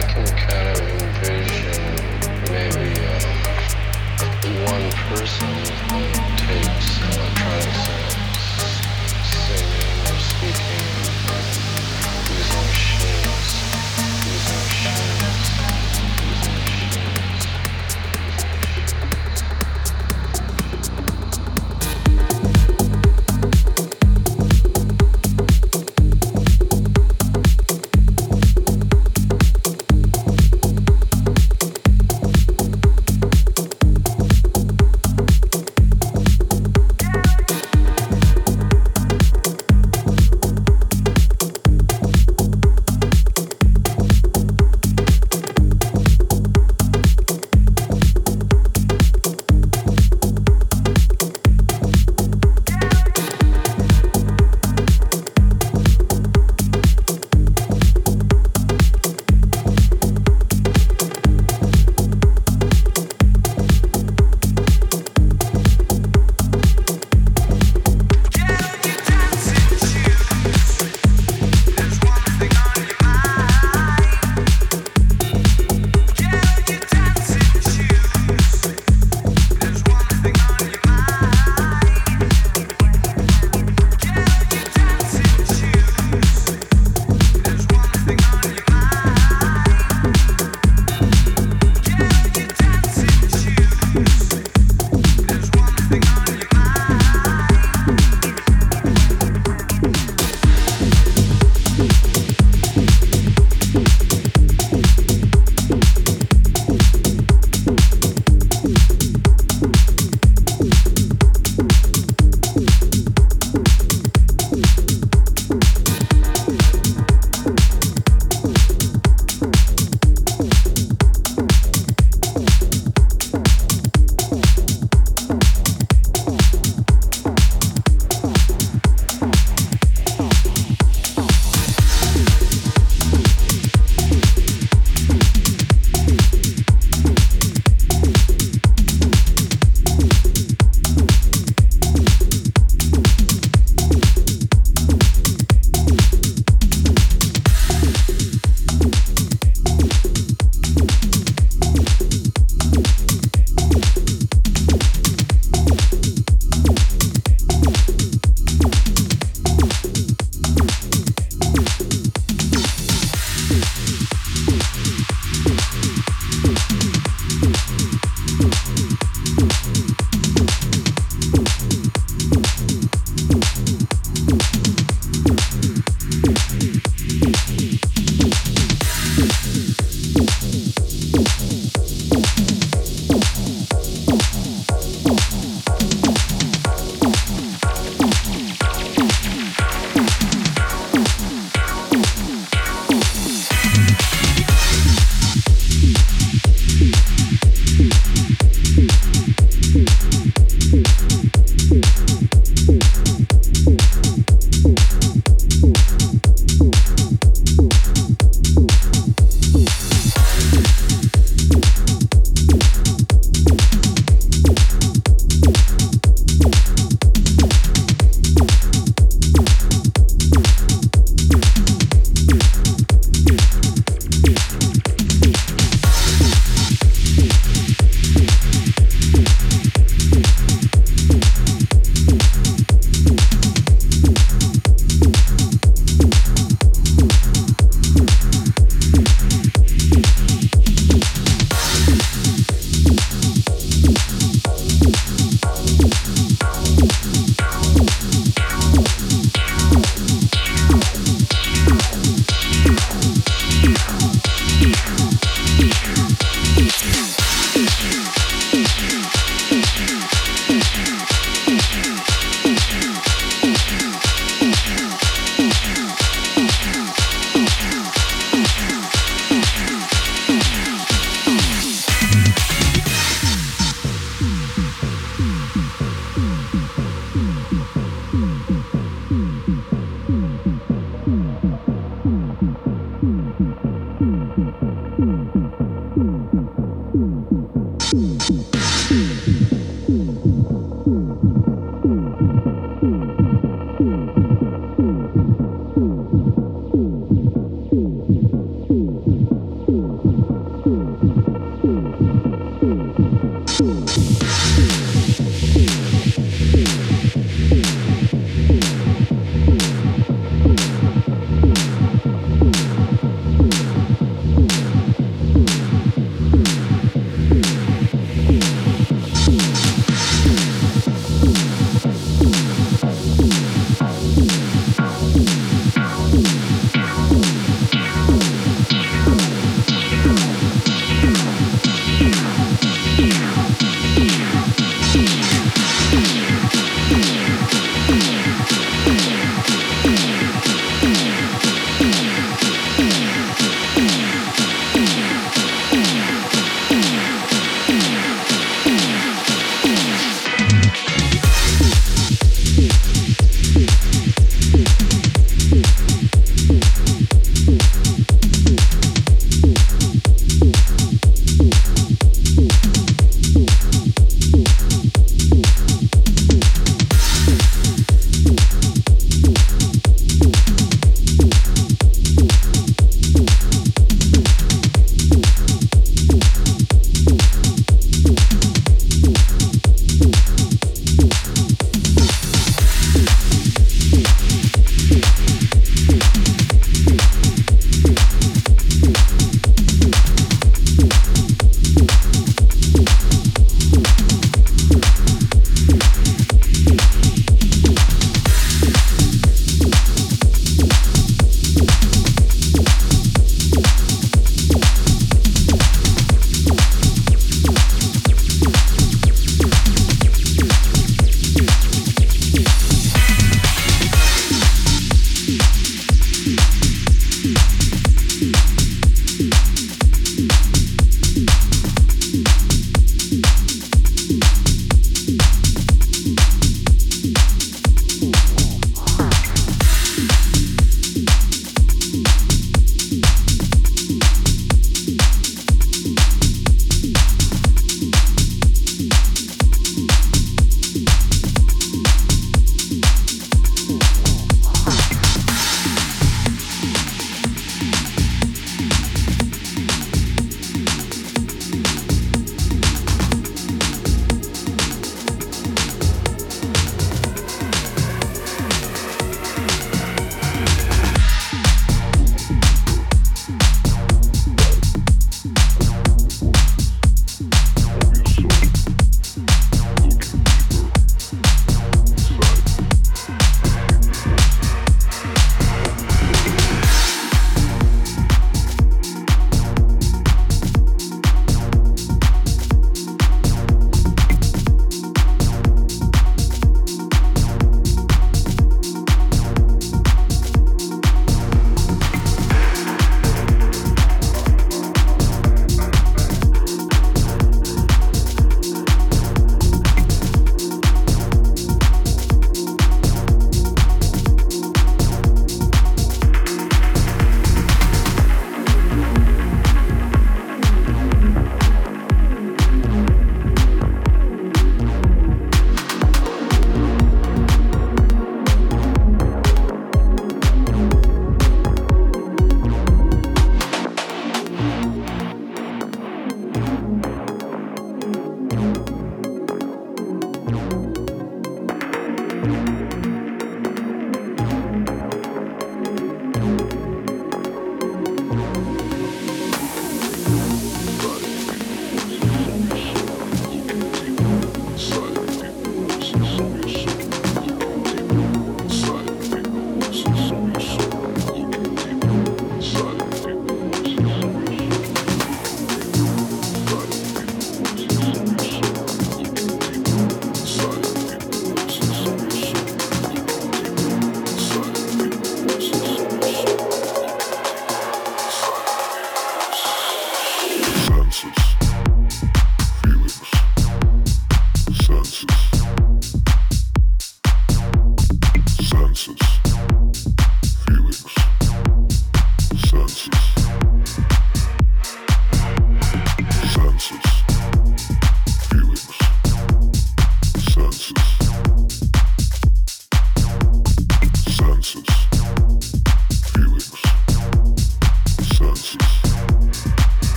I can kind of envision maybe uh, one person.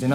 You